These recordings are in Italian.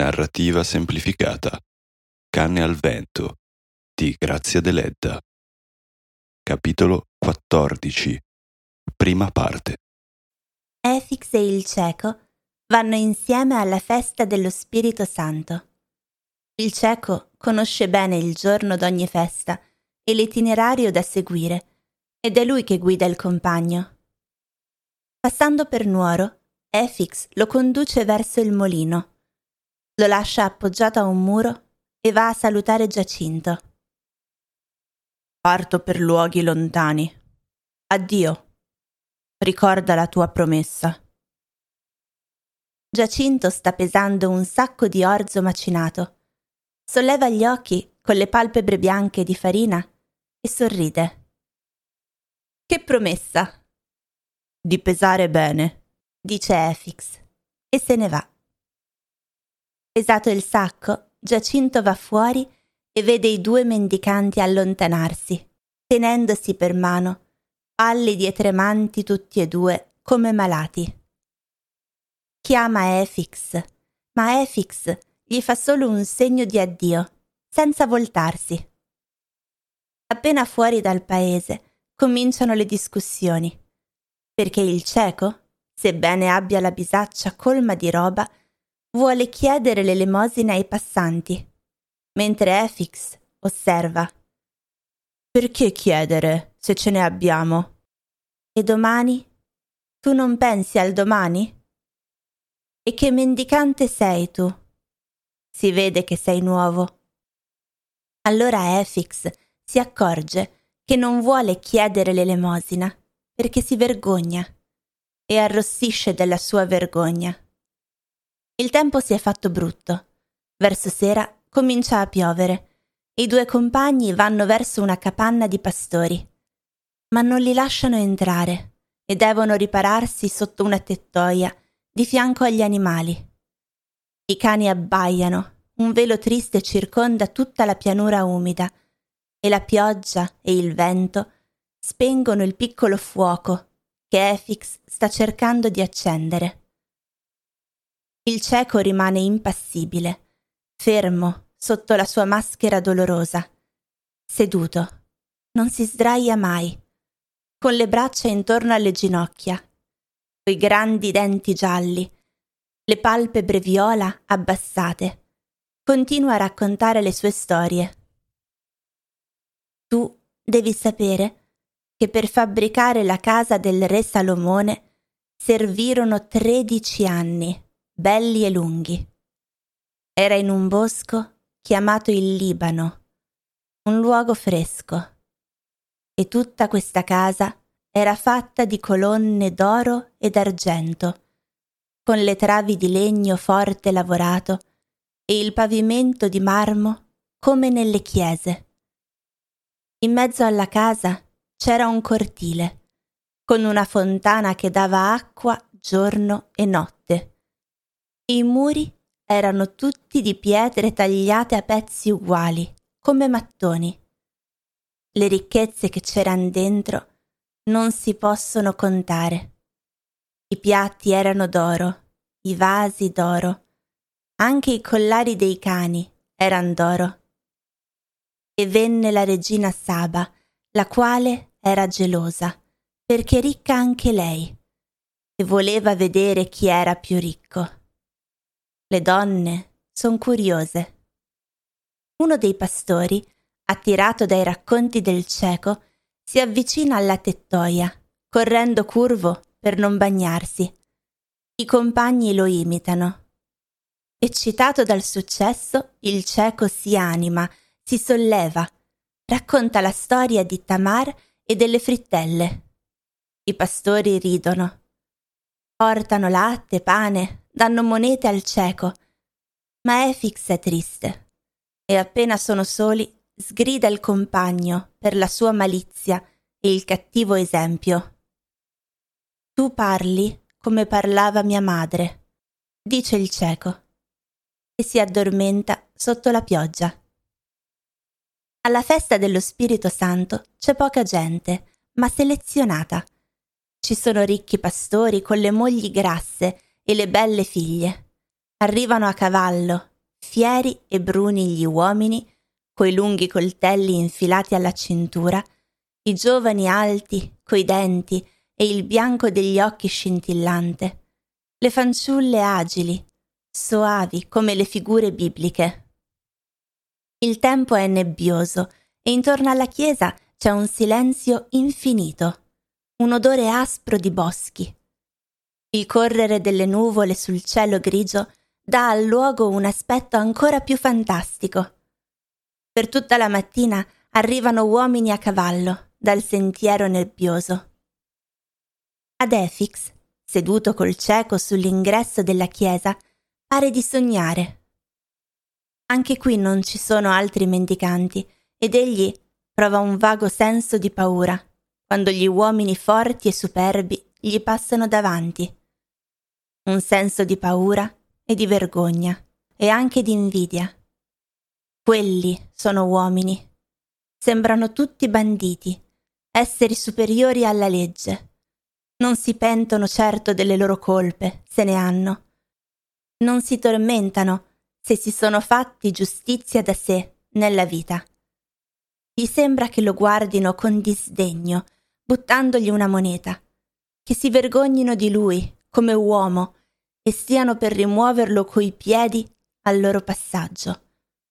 Narrativa semplificata. Canne al vento di Grazia Deledda. Capitolo 14. Prima parte. Efix e il cieco vanno insieme alla festa dello Spirito Santo. Il cieco conosce bene il giorno d'ogni festa e l'itinerario da seguire ed è lui che guida il compagno. Passando per Nuoro, Efix lo conduce verso il molino lo lascia appoggiato a un muro e va a salutare Giacinto. Parto per luoghi lontani. Addio. Ricorda la tua promessa. Giacinto sta pesando un sacco di orzo macinato. Solleva gli occhi con le palpebre bianche di farina e sorride. Che promessa! Di pesare bene, dice Efix, e se ne va. Pesato il sacco, Giacinto va fuori e vede i due mendicanti allontanarsi, tenendosi per mano, pallidi e tremanti tutti e due, come malati. Chiama Efix, ma Efix gli fa solo un segno di addio, senza voltarsi. Appena fuori dal paese cominciano le discussioni, perché il cieco, sebbene abbia la bisaccia colma di roba, vuole chiedere l'elemosina ai passanti, mentre Efix osserva. Perché chiedere se ce ne abbiamo? E domani? Tu non pensi al domani? E che mendicante sei tu? Si vede che sei nuovo. Allora Efix si accorge che non vuole chiedere l'elemosina perché si vergogna e arrossisce della sua vergogna. Il tempo si è fatto brutto. Verso sera comincia a piovere. I due compagni vanno verso una capanna di pastori, ma non li lasciano entrare e devono ripararsi sotto una tettoia di fianco agli animali. I cani abbaiano, un velo triste circonda tutta la pianura umida e la pioggia e il vento spengono il piccolo fuoco che Efix sta cercando di accendere. Il cieco rimane impassibile, fermo sotto la sua maschera dolorosa, seduto, non si sdraia mai, con le braccia intorno alle ginocchia, coi grandi denti gialli, le palpebre viola abbassate. Continua a raccontare le sue storie. Tu devi sapere che per fabbricare la casa del re Salomone servirono tredici anni belli e lunghi. Era in un bosco chiamato il Libano, un luogo fresco, e tutta questa casa era fatta di colonne d'oro e d'argento, con le travi di legno forte lavorato e il pavimento di marmo come nelle chiese. In mezzo alla casa c'era un cortile, con una fontana che dava acqua giorno e notte i muri erano tutti di pietre tagliate a pezzi uguali, come mattoni. Le ricchezze che c'erano dentro non si possono contare. I piatti erano d'oro, i vasi d'oro, anche i collari dei cani erano d'oro. E venne la regina Saba, la quale era gelosa, perché ricca anche lei, e voleva vedere chi era più ricco. Le donne son curiose. Uno dei pastori, attirato dai racconti del cieco, si avvicina alla tettoia, correndo curvo per non bagnarsi. I compagni lo imitano. Eccitato dal successo, il cieco si anima, si solleva, racconta la storia di Tamar e delle frittelle. I pastori ridono. Portano latte, pane, danno monete al cieco. Ma Efix è triste e appena sono soli sgrida il compagno per la sua malizia e il cattivo esempio. Tu parli come parlava mia madre, dice il cieco, e si addormenta sotto la pioggia. Alla festa dello Spirito Santo c'è poca gente, ma selezionata. Ci sono ricchi pastori con le mogli grasse e le belle figlie. Arrivano a cavallo, fieri e bruni gli uomini, coi lunghi coltelli infilati alla cintura, i giovani alti, coi denti e il bianco degli occhi scintillante, le fanciulle agili, soavi come le figure bibliche. Il tempo è nebbioso e intorno alla chiesa c'è un silenzio infinito, un odore aspro di boschi. Il correre delle nuvole sul cielo grigio dà al luogo un aspetto ancora più fantastico. Per tutta la mattina arrivano uomini a cavallo dal sentiero nebbioso. Ad Efix, seduto col cieco sull'ingresso della chiesa, pare di sognare. Anche qui non ci sono altri mendicanti ed egli prova un vago senso di paura quando gli uomini forti e superbi gli passano davanti. Un senso di paura e di vergogna e anche di invidia. Quelli sono uomini. Sembrano tutti banditi, esseri superiori alla legge. Non si pentono certo delle loro colpe, se ne hanno. Non si tormentano se si sono fatti giustizia da sé nella vita. Gli sembra che lo guardino con disdegno, buttandogli una moneta, che si vergognino di lui come uomo e stiano per rimuoverlo coi piedi al loro passaggio,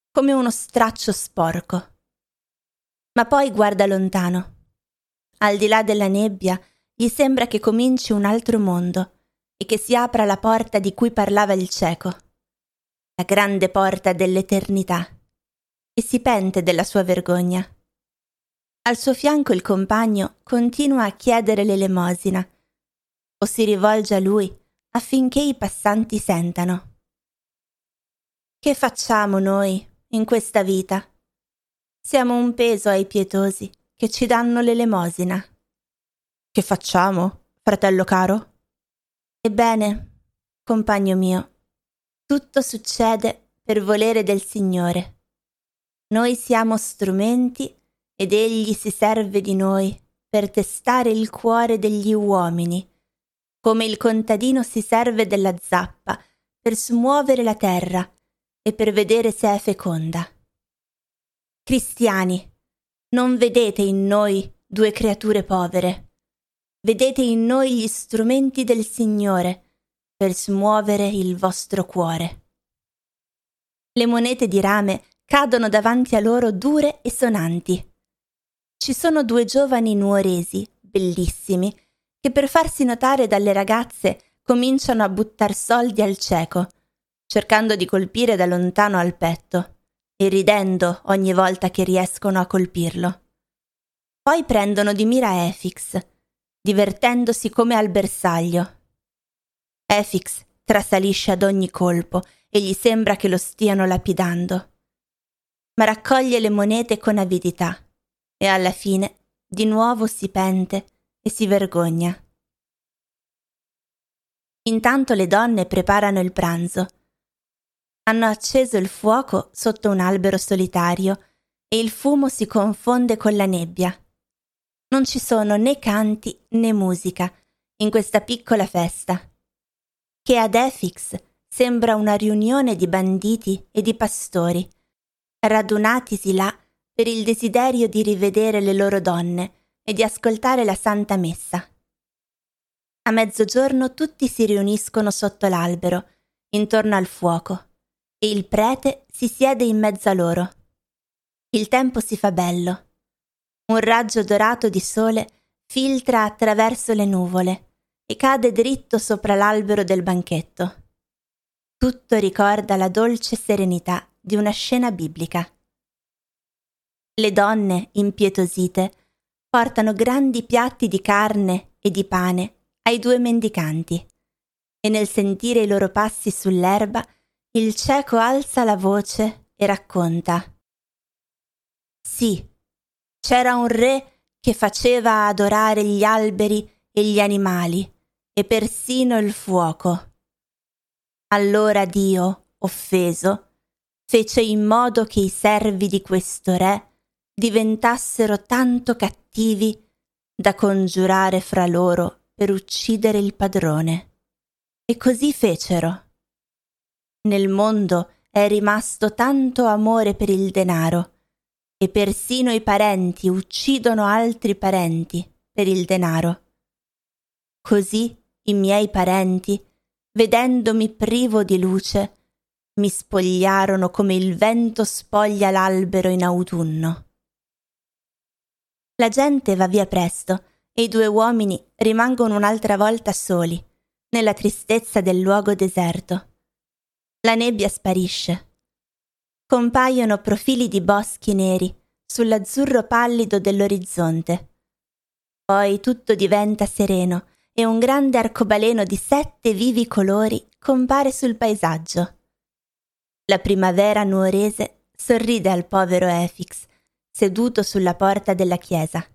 come uno straccio sporco. Ma poi guarda lontano. Al di là della nebbia gli sembra che cominci un altro mondo e che si apra la porta di cui parlava il cieco, la grande porta dell'eternità, e si pente della sua vergogna. Al suo fianco il compagno continua a chiedere l'elemosina o si rivolge a lui affinché i passanti sentano. Che facciamo noi in questa vita? Siamo un peso ai pietosi che ci danno l'elemosina. Che facciamo, fratello caro? Ebbene, compagno mio, tutto succede per volere del Signore. Noi siamo strumenti ed Egli si serve di noi per testare il cuore degli uomini come il contadino si serve della zappa per smuovere la terra e per vedere se è feconda. Cristiani, non vedete in noi due creature povere, vedete in noi gli strumenti del Signore per smuovere il vostro cuore. Le monete di rame cadono davanti a loro dure e sonanti. Ci sono due giovani nuoresi, bellissimi, che per farsi notare dalle ragazze cominciano a buttar soldi al cieco, cercando di colpire da lontano al petto e ridendo ogni volta che riescono a colpirlo. Poi prendono di mira Efix, divertendosi come al bersaglio. Efix trasalisce ad ogni colpo e gli sembra che lo stiano lapidando. Ma raccoglie le monete con avidità e alla fine di nuovo si pente e si vergogna. Intanto le donne preparano il pranzo. Hanno acceso il fuoco sotto un albero solitario e il fumo si confonde con la nebbia. Non ci sono né canti né musica in questa piccola festa, che ad Efix sembra una riunione di banditi e di pastori, radunatisi là per il desiderio di rivedere le loro donne e di ascoltare la Santa Messa. A mezzogiorno tutti si riuniscono sotto l'albero, intorno al fuoco, e il prete si siede in mezzo a loro. Il tempo si fa bello. Un raggio dorato di sole filtra attraverso le nuvole e cade dritto sopra l'albero del banchetto. Tutto ricorda la dolce serenità di una scena biblica. Le donne, impietosite, portano grandi piatti di carne e di pane ai due mendicanti e nel sentire i loro passi sull'erba il cieco alza la voce e racconta. Sì, c'era un re che faceva adorare gli alberi e gli animali e persino il fuoco. Allora Dio, offeso, fece in modo che i servi di questo re diventassero tanto cattivi da congiurare fra loro per uccidere il padrone. E così fecero. Nel mondo è rimasto tanto amore per il denaro e persino i parenti uccidono altri parenti per il denaro. Così i miei parenti, vedendomi privo di luce, mi spogliarono come il vento spoglia l'albero in autunno. La gente va via presto e i due uomini rimangono un'altra volta soli, nella tristezza del luogo deserto. La nebbia sparisce. Compaiono profili di boschi neri sull'azzurro pallido dell'orizzonte. Poi tutto diventa sereno e un grande arcobaleno di sette vivi colori compare sul paesaggio. La primavera nuorese sorride al povero Efix, seduto sulla porta della chiesa.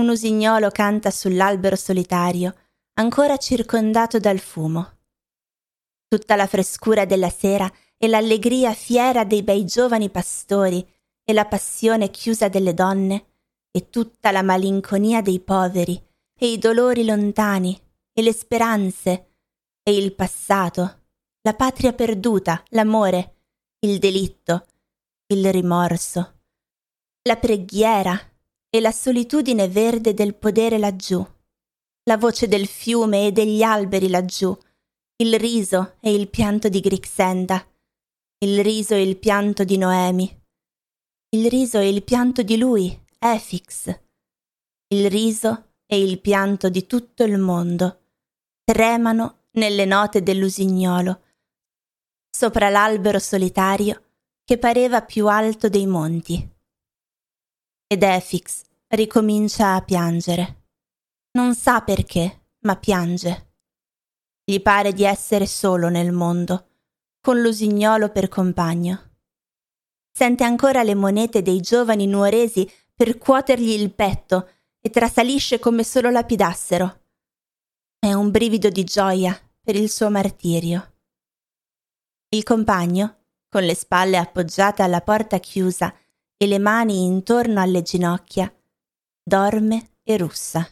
Un usignolo canta sull'albero solitario, ancora circondato dal fumo. Tutta la frescura della sera e l'allegria fiera dei bei giovani pastori e la passione chiusa delle donne e tutta la malinconia dei poveri e i dolori lontani e le speranze e il passato la patria perduta, l'amore, il delitto, il rimorso, la preghiera e la solitudine verde del podere laggiù, la voce del fiume e degli alberi laggiù, il riso e il pianto di Grixenda, il riso e il pianto di Noemi, il riso e il pianto di lui, Efix, il riso e il pianto di tutto il mondo, tremano nelle note dell'usignolo, sopra l'albero solitario che pareva più alto dei monti. Ed Efix ricomincia a piangere. Non sa perché, ma piange. Gli pare di essere solo nel mondo, con l'usignolo per compagno. Sente ancora le monete dei giovani nuoresi per cuotergli il petto e trasalisce come se lo lapidassero. È un brivido di gioia per il suo martirio. Il compagno, con le spalle appoggiate alla porta chiusa e le mani intorno alle ginocchia, dorme e russa.